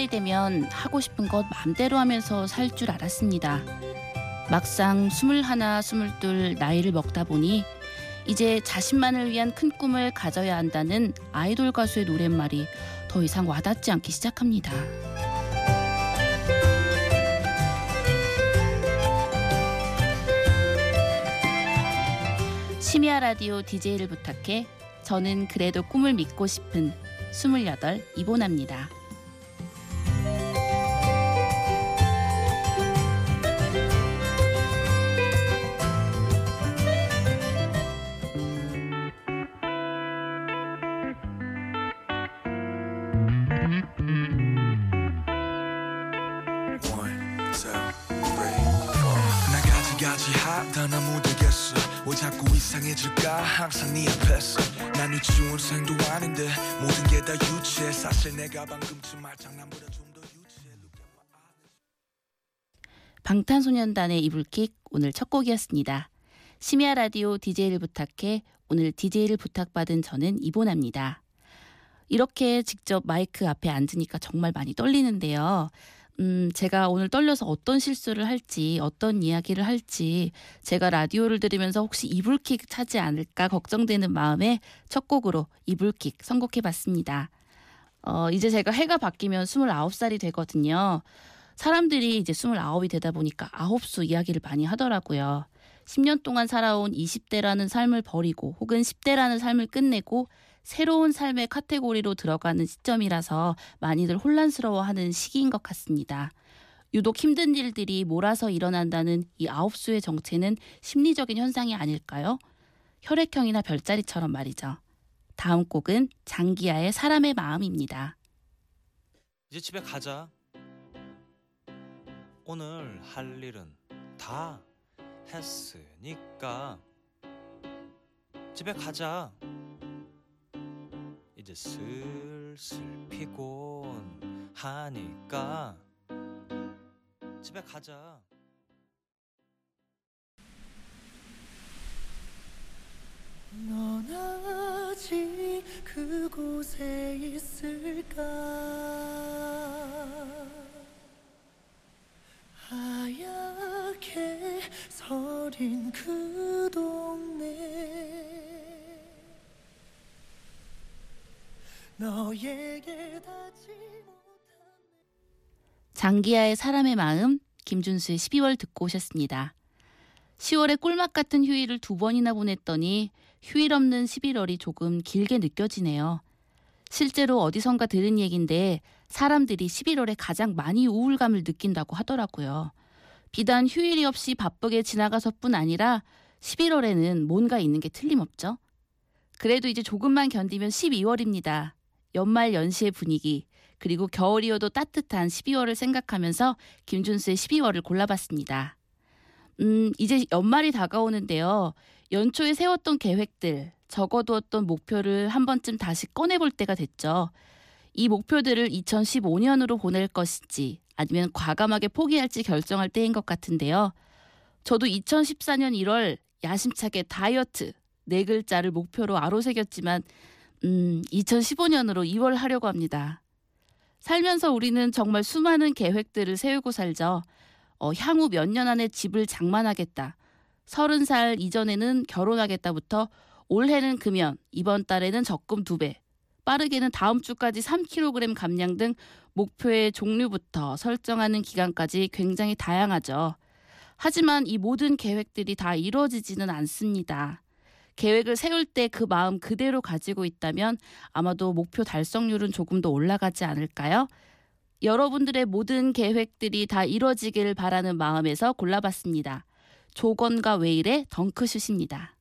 살이 되면 하고 싶은 것 마음대로 하면서 살 줄 알았습니다. 막상 스물하나, 스물둘 나이를 먹다 보니 이제 자신만을 위한 큰 꿈을 가져야 한다는 아이돌 가수의 노랫말이 더 이상 와닿지 않기 시작합니다. 심야 라디오 DJ를 부탁해 저는 그래도 꿈을 믿고 싶은 28 이보나입니다. 방탄소년단의 이불킥 오늘 첫 곡이었습니다. 심야 라디오 DJ를 부탁해 오늘 DJ를 부탁받은 저는 이보나입니다. 이렇게 직접 마이크 앞에 앉으니까 정말 많이 떨리는데요. 음, 제가 오늘 떨려서 어떤 실수를 할지, 어떤 이야기를 할지, 제가 라디오를 들으면서 혹시 이불킥 차지 않을까 걱정되는 마음에 첫 곡으로 이불킥 선곡해 봤습니다. 어, 이제 제가 해가 바뀌면 29살이 되거든요. 사람들이 이제 29이 되다 보니까 아홉수 이야기를 많이 하더라고요. 10년 동안 살아온 20대라는 삶을 버리고 혹은 10대라는 삶을 끝내고 새로운 삶의 카테고리로 들어가는 시점이라서 많이들 혼란스러워하는 시기인 것 같습니다. 유독 힘든 일들이 몰아서 일어난다는 이 아홉 수의 정체는 심리적인 현상이 아닐까요? 혈액형이나 별자리처럼 말이죠. 다음 곡은 장기야의 사람의 마음입니다. 이제 집에 가자. 오늘 할 일은 다 했으니까 집에 가자. 이제 슬슬 피곤하니까 집에 가자. 장기야의 사람의 마음, 김준수의 12월 듣고 오셨습니다. 10월에 꿀맛 같은 휴일을 두 번이나 보냈더니 휴일 없는 11월이 조금 길게 느껴지네요. 실제로 어디선가 들은 얘긴데 사람들이 11월에 가장 많이 우울감을 느낀다고 하더라고요. 비단 휴일이 없이 바쁘게 지나가서 뿐 아니라 11월에는 뭔가 있는 게 틀림없죠. 그래도 이제 조금만 견디면 12월입니다. 연말 연시의 분위기, 그리고 겨울이어도 따뜻한 12월을 생각하면서 김준수의 12월을 골라봤습니다. 음, 이제 연말이 다가오는데요. 연초에 세웠던 계획들, 적어두었던 목표를 한 번쯤 다시 꺼내볼 때가 됐죠. 이 목표들을 2015년으로 보낼 것인지 아니면 과감하게 포기할지 결정할 때인 것 같은데요. 저도 2014년 1월 야심차게 다이어트 네 글자를 목표로 아로새겼지만 음, 2015년으로 2월 하려고 합니다. 살면서 우리는 정말 수많은 계획들을 세우고 살죠. 어, 향후 몇 년 안에 집을 장만하겠다. 서른 살 이전에는 결혼하겠다부터 올해는 금연, 이번 달에는 적금 두 배, 빠르게는 다음 주까지 3kg 감량 등 목표의 종류부터 설정하는 기간까지 굉장히 다양하죠. 하지만 이 모든 계획들이 다 이루어지지는 않습니다. 계획을 세울 때 그 마음 그대로 가지고 있다면 아마도 목표 달성률은 조금 더 올라가지 않을까요? 여러분들의 모든 계획들이 다 이루어지길 바라는 마음에서 골라봤습니다. 조건과 웨일의 덩크슛입니다.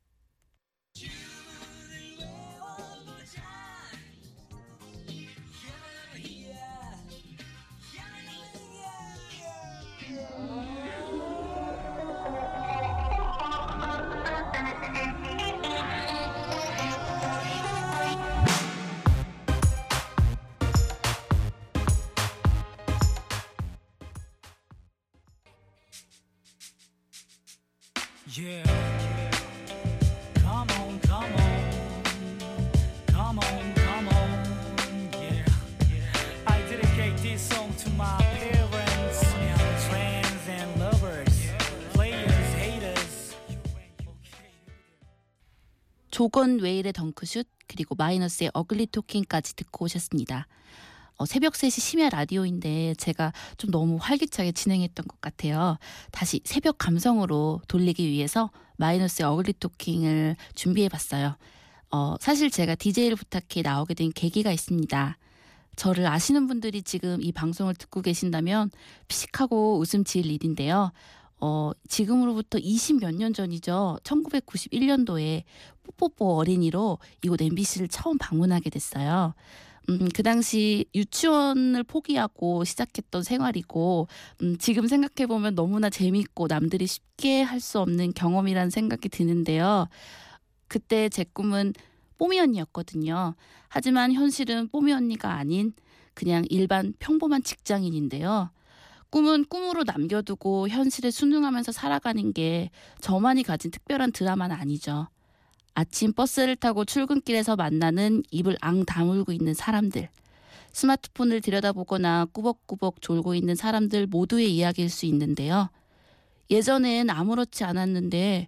조건 웨일의 덩크슛 그리고 마이너스의 어글리 토킹까지 듣고 오셨습니다. 어, 새벽 3시 심야 라디오인데 제가 좀 너무 활기차게 진행했던 것 같아요. 다시 새벽 감성으로 돌리기 위해서 마이너스의 어글리 토킹을 준비해 봤어요. 어, 사실 제가 DJ를 부탁해 나오게 된 계기가 있습니다. 저를 아시는 분들이 지금 이 방송을 듣고 계신다면 피식하고 웃음 지을 일인데요. 어, 지금으로부터 20 몇 년 전이죠. 1991년도에 뽀뽀뽀 어린이로 이곳 MBC를 처음 방문하게 됐어요. 음, 그 당시 유치원을 포기하고 시작했던 생활이고, 음, 지금 생각해보면 너무나 재밌고 남들이 쉽게 할 수 없는 경험이라는 생각이 드는데요. 그때 제 꿈은 뽀미 언니였거든요. 하지만 현실은 뽀미 언니가 아닌 그냥 일반 평범한 직장인인데요. 꿈은 꿈으로 남겨두고 현실에 순응하면서 살아가는 게 저만이 가진 특별한 드라마는 아니죠. 아침 버스를 타고 출근길에서 만나는 입을 앙 다물고 있는 사람들. 스마트폰을 들여다보거나 꾸벅꾸벅 졸고 있는 사람들 모두의 이야기일 수 있는데요. 예전엔 아무렇지 않았는데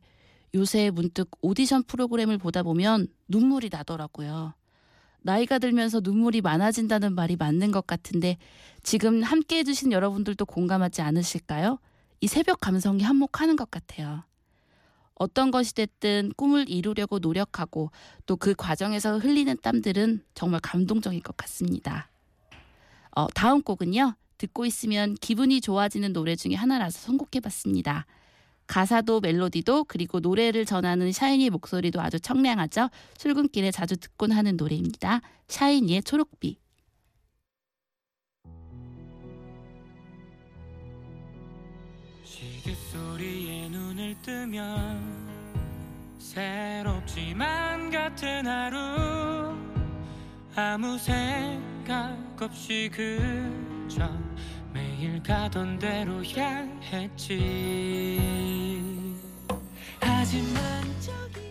요새 문득 오디션 프로그램을 보다 보면 눈물이 나더라고요. 나이가 들면서 눈물이 많아진다는 말이 맞는 것 같은데 지금 함께 해주신 여러분들도 공감하지 않으실까요? 이 새벽 감성이 한몫하는 것 같아요. 어떤 것이 됐든 꿈을 이루려고 노력하고 또 그 과정에서 흘리는 땀들은 정말 감동적인 것 같습니다. 어, 다음 곡은요. 듣고 있으면 기분이 좋아지는 노래 중에 하나라서 선곡해봤습니다. 가사도 멜로디도 그리고 노래를 전하는 샤이니 목소리도 아주 청량하죠. 출근길에 자주 듣곤 하는 노래입니다. 샤이니의 초록비. 시계 소리에 눈을 뜨면 새롭지만 같은 하루 아무 생각 없이 그저 매일 가던 대로 향했지. 하지만 저기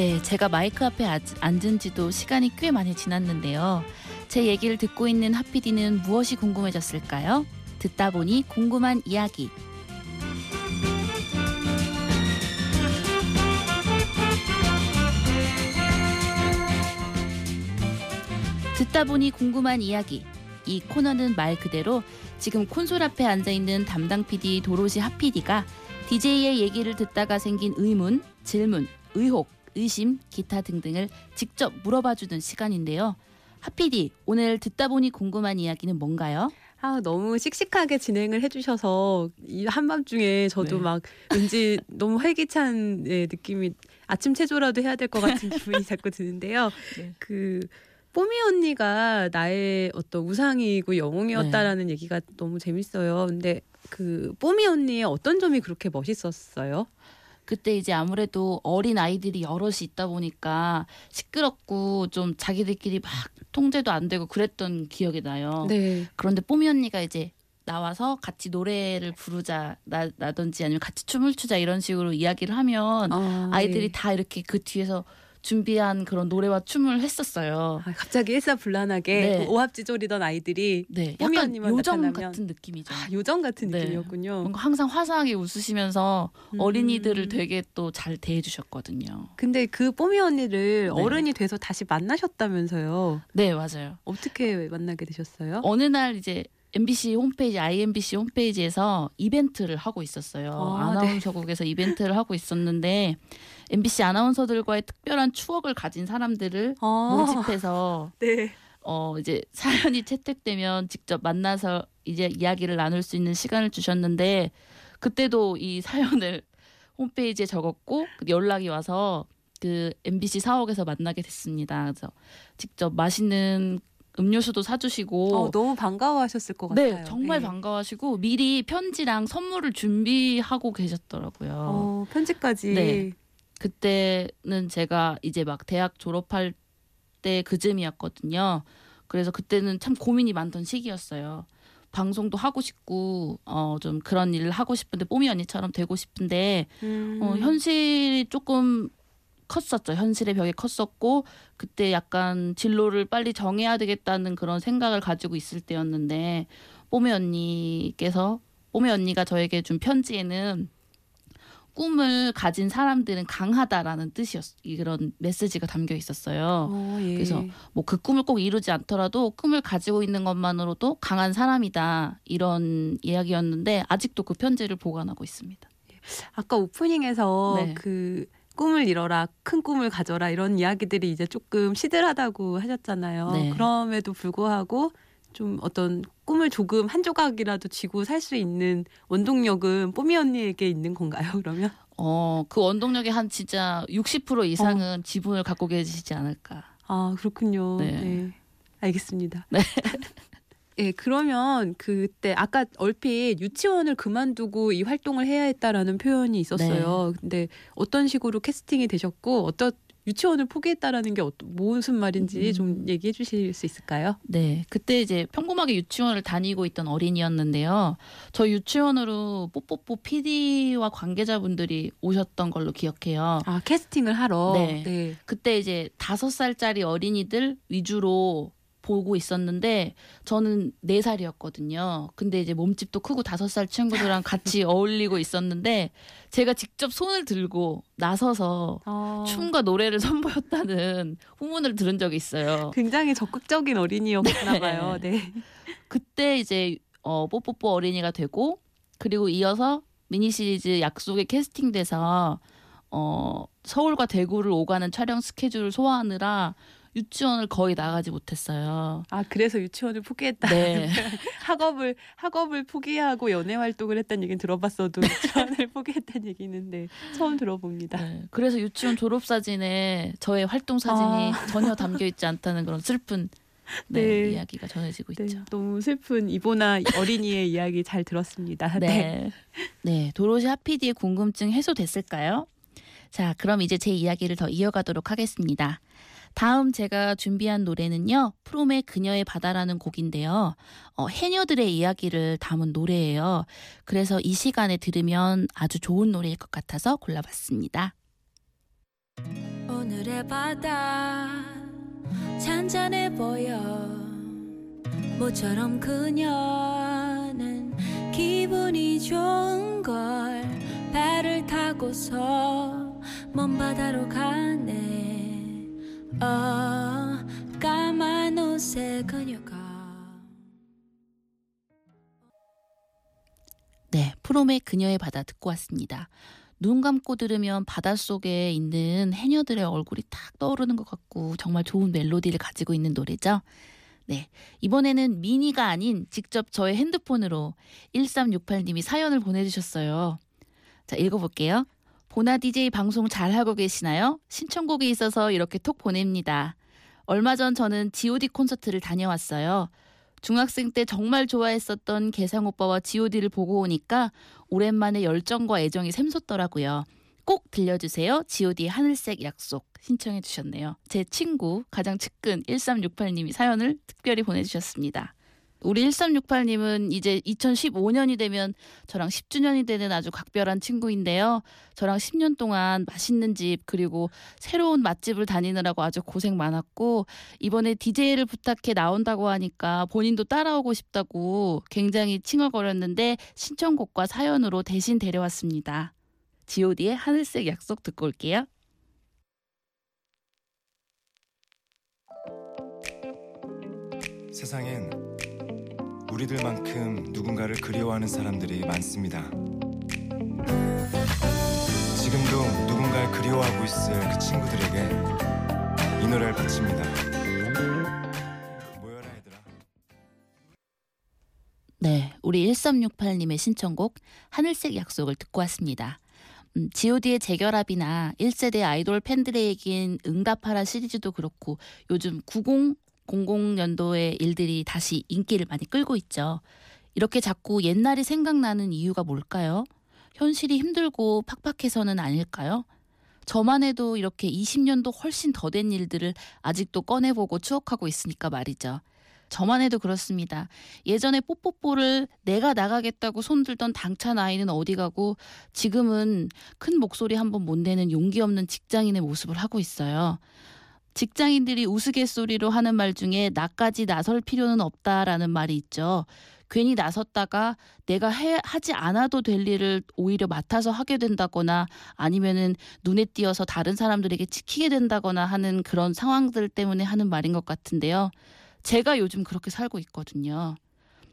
네, 제가 마이크 앞에 아- 앉은 지도 시간이 꽤 많이 지났는데요. 제 얘기를 듣고 있는 하피디는 무엇이 궁금해졌을까요? 듣다 보니 궁금한 이야기. 듣다 보니 궁금한 이야기. 이 코너는 말 그대로 지금 콘솔 앞에 앉아 있는 담당 PD 도로시 하피디가 DJ의 얘기를 듣다가 생긴 의문, 질문, 의혹, 의심, 기타 등등을 직접 물어봐주는 시간인데요. 하피디, 오늘 듣다 보니 궁금한 이야기는 뭔가요? 아, 너무 씩씩하게 진행을 해주셔서 이 한밤중에 저도 네. 막 왠지 너무 활기찬 예, 느낌이 아침 체조라도 해야 될 것 같은 기분이 자꾸 드는데요. 네. 그 뽀미 언니가 나의 어떤 우상이고 영웅이었다라는 네. 얘기가 너무 재밌어요. 근데 그 뽀미 언니의 어떤 점이 그렇게 멋있었어요? 그때 이제 아무래도 어린 아이들이 여럿이 있다 보니까 시끄럽고 좀 자기들끼리 막 통제도 안 되고 그랬던 기억이 나요. 네. 그런데 뽀미 언니가 이제 나와서 같이 노래를 부르자 나, 나든지 아니면 같이 춤을 추자 이런 식으로 이야기를 하면 아, 네. 다 이렇게 그 뒤에서 준비한 그런 노래와 춤을 했었어요. 아, 갑자기 일사불란하게 네. 오합지졸이던 아이들이 네, 약간 요정 나타나면- 같은 느낌이죠. 아, 요정 같은 네. 느낌이었군요. 뭔가 항상 화사하게 웃으시면서 음. 어린이들을 되게 또 잘 대해주셨거든요. 근데 그 뽀미 언니를 네. 어른이 돼서 다시 만나셨다면서요. 네, 맞아요. 어떻게 만나게 되셨어요? 어느 날 이제 MBC 홈페이지 IMBC 홈페이지에서 이벤트를 하고 있었어요. 아, 아나운서국에서 이벤트를 하고 있었는데 MBC 아나운서들과의 특별한 추억을 가진 사람들을 아, 모집해서 네. 어 이제 사연이 채택되면 직접 만나서 이제 이야기를 나눌 수 있는 시간을 주셨는데 그때도 이 사연을 홈페이지에 적었고 연락이 와서 그 MBC 사옥에서 만나게 됐습니다. 그래서 직접 맛있는 음료수도 사주시고 어, 너무 반가워하셨을 것 네, 같아요. 정말 네. 반가워하시고 미리 편지랑 선물을 준비하고 계셨더라고요. 어, 편지까지. 네. 그때는 제가 이제 막 대학 졸업할 때 그쯤이었거든요. 그래서 그때는 참 고민이 많던 시기였어요. 방송도 하고 싶고 어 좀 그런 일을 하고 싶은데 뽀미 언니처럼 되고 싶은데 음. 어 현실이 조금 컸었죠. 현실의 벽이 컸었고 그때 약간 진로를 빨리 정해야 되겠다는 그런 생각을 가지고 있을 때였는데 뽀미 언니께서 뽀미 언니가 저에게 준 편지에는 꿈을 가진 사람들은 강하다라는 뜻이었 이런 메시지가 담겨 있었어요. 어, 예. 그래서 뭐 그 꿈을 꼭 이루지 않더라도 꿈을 가지고 있는 것만으로도 강한 사람이다 이런 이야기였는데 아직도 그 편지를 보관하고 있습니다. 아까 오프닝에서 네. 그 꿈을 이뤄라, 큰 꿈을 가져라 이런 이야기들이 이제 조금 시들하다고 하셨잖아요. 네. 그럼에도 불구하고 좀 어떤 꿈을 조금 한 조각이라도 쥐고 살 수 있는 원동력은 뽀미 언니에게 있는 건가요? 그러면? 어, 그 원동력의 한 진짜 60% 이상은 지분을 갖고 계시지 않을까. 아 그렇군요. 네. 네. 알겠습니다. 네. 예, 그러면 그때 아까 얼핏 유치원을 그만두고 이 활동을 해야 했다라는 표현이 네. 있었어요. 근데 어떤 식으로 캐스팅이 되셨고 어떤 유치원을 포기했다라는 게 어떤 무슨 말인지 음. 좀 얘기해 주실 수 있을까요? 네, 그때 이제 평범하게 유치원을 다니고 있던 어린이였는데요. 저 유치원으로 뽀뽀뽀 PD와 관계자분들이 오셨던 걸로 기억해요. 아 캐스팅을 하러. 네. 네. 그때 이제 다섯 살짜리 어린이들 위주로 보고 있었는데 저는 네 살이었거든요. 근데 이제 몸집도 크고 다섯 살 친구들이랑 같이 어울리고 있었는데 제가 직접 손을 들고 나서서 아, 춤과 노래를 선보였다는 후문을 들은 적이 있어요. 굉장히 적극적인 어린이였나 봐요. 네. 그때 이제 어, 뽀뽀뽀 어린이가 되고 그리고 이어서 미니 시리즈 약속에 캐스팅돼서 어, 서울과 대구를 오가는 촬영 스케줄을 소화하느라 유치원을 거의 나가지 못했어요. 아 그래서 유치원을 포기했다. 네. 학업을 학업을 포기하고 연애 활동을 했다는 얘기는 들어봤어도 유치원을 포기했다는 얘기는 네, 처음 들어봅니다. 네. 그래서 유치원 졸업 사진에 저의 활동 사진이 아. 전혀 담겨 있지 않다는 그런 슬픈 네, 네. 이야기가 전해지고 네, 있죠. 너무 슬픈 이보나 어린이의 이야기 잘 들었습니다. 네. 네. 네. 도로시 하피디의 궁금증 해소됐을까요? 자, 그럼 이제 제 이야기를 더 이어가도록 하겠습니다. 다음 제가 준비한 노래는요, 프롬의 그녀의 바다라는 곡인데요. 어, 해녀들의 이야기를 담은 노래예요. 그래서 이 시간에 들으면 아주 좋은 노래일 것 같아서 골라봤습니다. 오늘의 바다 잔잔해 보여 모처럼 그녀는 기분이 좋은 걸 배를 타고서 먼 바다로 가네 어 까만 옷의 그녀가 네, 프롬의 그녀의 바다 듣고 왔습니다. 눈 감고 들으면 바닷속에 있는 해녀들의 얼굴이 탁 떠오르는 것 같고 정말 좋은 멜로디를 가지고 있는 노래죠. 네, 이번에는 미니가 아닌 직접 저의 핸드폰으로 1368님이 사연을 보내주셨어요. 자, 읽어볼게요. 보나 DJ 방송 잘 하고 계시나요? 신청곡이 있어서 이렇게 톡 보냅니다. 얼마 전 저는 G.O.D 콘서트를 다녀왔어요. 중학생 때 정말 좋아했었던 개상 오빠와 G.O.D를 보고 오니까 오랜만에 열정과 애정이 샘솟더라고요. 꼭 들려주세요. G.O.D의 하늘색 약속 신청해 주셨네요. 제 친구 가장 측근 1368님이 사연을 특별히 보내주셨습니다. 우리 1368님은 이제 2015년이 되면 저랑 10주년이 되는 아주 각별한 친구인데요. 저랑 10년 동안 맛있는 집 그리고 새로운 맛집을 다니느라고 아주 고생 많았고 이번에 DJ를 부탁해 나온다고 하니까 본인도 따라오고 싶다고 굉장히 칭얼거렸는데 신청곡과 사연으로 대신 데려왔습니다. G.O.D의 하늘색 약속 듣고 올게요. 세상엔 우리들만큼 누군가를 그리워하는 사람들이 많습니다. 지금도 누군가를 그리워하고 있을 그 친구들에게 이 노래를 바칩니다. 모여라 얘들아. 네, 우리 1368님의 신청곡 하늘색 약속을 듣고 왔습니다. 음, god의 재결합이나 1세대 아이돌 팬들에겐 응답하라 시리즈도 그렇고 요즘 9000년도의 일들이 다시 인기를 많이 끌고 있죠. 이렇게 자꾸 옛날이 생각나는 이유가 뭘까요? 현실이 힘들고 팍팍해서는 아닐까요? 저만 해도 이렇게 20년도 훨씬 더 된 일들을 아직도 꺼내보고 추억하고 있으니까 말이죠. 저만 해도 그렇습니다. 예전에 뽀뽀뽀를 내가 나가겠다고 손들던 당찬 아이는 어디 가고 지금은 큰 목소리 한번 못 내는 용기 없는 직장인의 모습을 하고 있어요. 직장인들이 우스갯소리로 하는 말 중에 나까지 나설 필요는 없다라는 말이 있죠. 괜히 나섰다가 내가 해, 하지 않아도 될 일을 오히려 맡아서 하게 된다거나 아니면은 눈에 띄어서 다른 사람들에게 지키게 된다거나 하는 그런 상황들 때문에 하는 말인 것 같은데요. 제가 요즘 그렇게 살고 있거든요.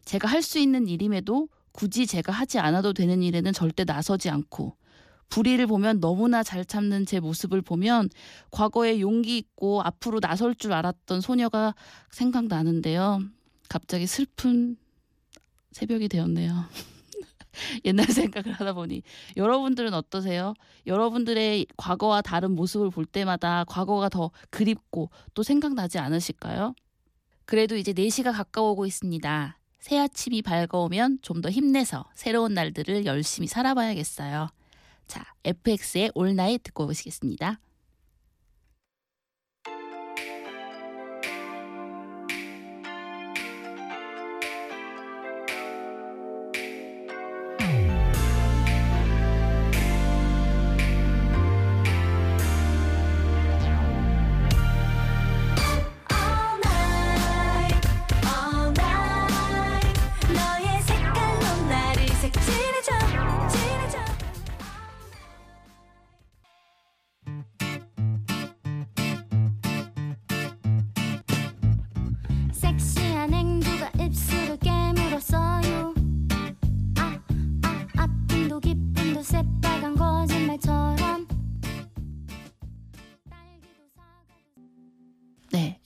제가 할 수 있는 일임에도 굳이 제가 하지 않아도 되는 일에는 절대 나서지 않고 불의를 보면 너무나 잘 참는 제 모습을 보면 과거에 용기 있고 앞으로 나설 줄 알았던 소녀가 생각나는데요. 갑자기 슬픈 새벽이 되었네요. 옛날 생각을 하다 보니 여러분들은 어떠세요? 여러분들의 과거와 다른 모습을 볼 때마다 과거가 더 그립고 또 생각나지 않으실까요? 그래도 이제 4시가 가까워오고 있습니다. 새 아침이 밝아오면 좀 더 힘내서 새로운 날들을 열심히 살아봐야겠어요. 자, FX의 All Night 듣고 오시겠습니다.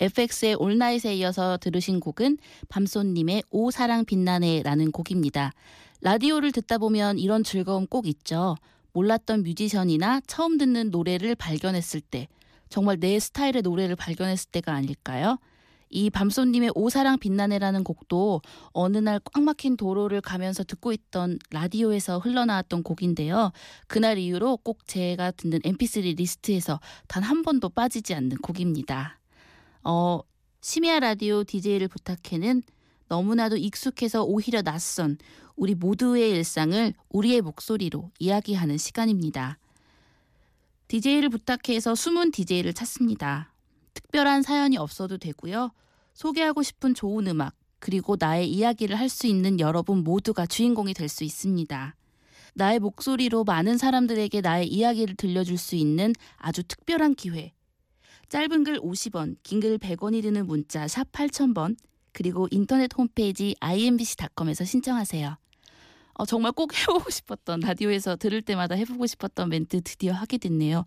FX의 All Night에 이어서 들으신 곡은 밤손님의 오 사랑 빛나네라는 곡입니다. 라디오를 듣다 보면 이런 즐거움 꼭 있죠. 몰랐던 뮤지션이나 처음 듣는 노래를 발견했을 때, 정말 내 스타일의 노래를 발견했을 때가 아닐까요? 이 밤손님의 오 사랑 빛나네라는 곡도 어느 날 꽉 막힌 도로를 가면서 듣고 있던 라디오에서 흘러나왔던 곡인데요. 그날 이후로 꼭 제가 듣는 mp3 리스트에서 단 한 번도 빠지지 않는 곡입니다. 어, 심야 라디오 DJ를 부탁해는 너무나도 익숙해서 오히려 낯선 우리 모두의 일상을 우리의 목소리로 이야기하는 시간입니다. DJ를 부탁해서 숨은 DJ를 찾습니다. 특별한 사연이 없어도 되고요. 소개하고 싶은 좋은 음악, 그리고 나의 이야기를 할 수 있는 여러분 모두가 주인공이 될 수 있습니다. 나의 목소리로 많은 사람들에게 나의 이야기를 들려줄 수 있는 아주 특별한 기회. 짧은 글 50원, 긴 글 100원이 드는 문자 샵 8000번, 그리고 인터넷 홈페이지 imbc.com에서 신청하세요. 어, 정말 꼭 해보고 싶었던 라디오에서 들을 때마다 해보고 싶었던 멘트 드디어 하게 됐네요.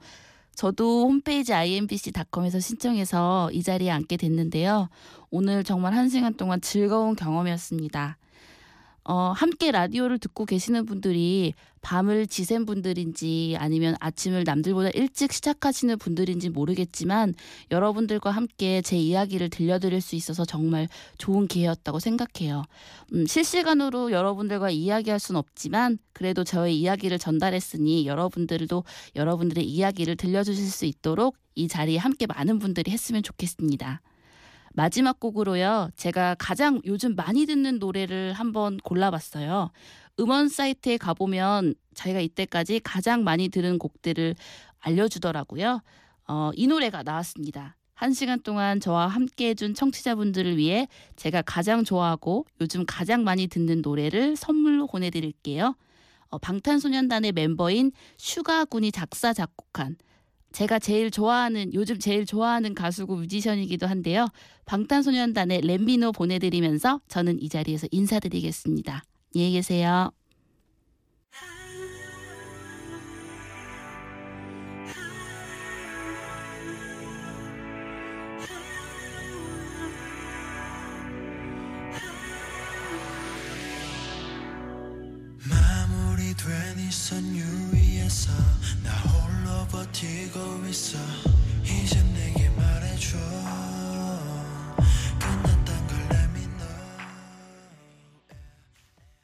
저도 홈페이지 imbc.com에서 신청해서 이 자리에 앉게 됐는데요. 오늘 정말 한 시간 동안 즐거운 경험이었습니다. 어, 함께 라디오를 듣고 계시는 분들이 밤을 지샌 분들인지 아니면 아침을 남들보다 일찍 시작하시는 분들인지 모르겠지만 여러분들과 함께 제 이야기를 들려드릴 수 있어서 정말 좋은 기회였다고 생각해요. 음, 실시간으로 여러분들과 이야기할 순 없지만 그래도 저의 이야기를 전달했으니 여러분들도 여러분들의 이야기를 들려주실 수 있도록 이 자리에 함께 많은 분들이 했으면 좋겠습니다. 마지막 곡으로요. 제가 가장 요즘 많이 듣는 노래를 한번 골라봤어요. 음원 사이트에 가보면 자기가 이때까지 가장 많이 들은 곡들을 알려주더라고요. 어, 이 노래가 나왔습니다. 한 시간 동안 저와 함께 해준 청취자분들을 위해 제가 가장 좋아하고 요즘 가장 많이 듣는 노래를 선물로 보내드릴게요. 어, 방탄소년단의 멤버인 슈가 군이 작사, 작곡한 제가 제일 좋아하는 요즘 제일 좋아하는 가수고 뮤지션이기도 한데요. 방탄소년단의 렛미노 보내드리면서 저는 이 자리에서 인사드리겠습니다. 안녕히 계세요. 마무리된 이선 유위에서 버티고 있어. 이제 내게 말해줘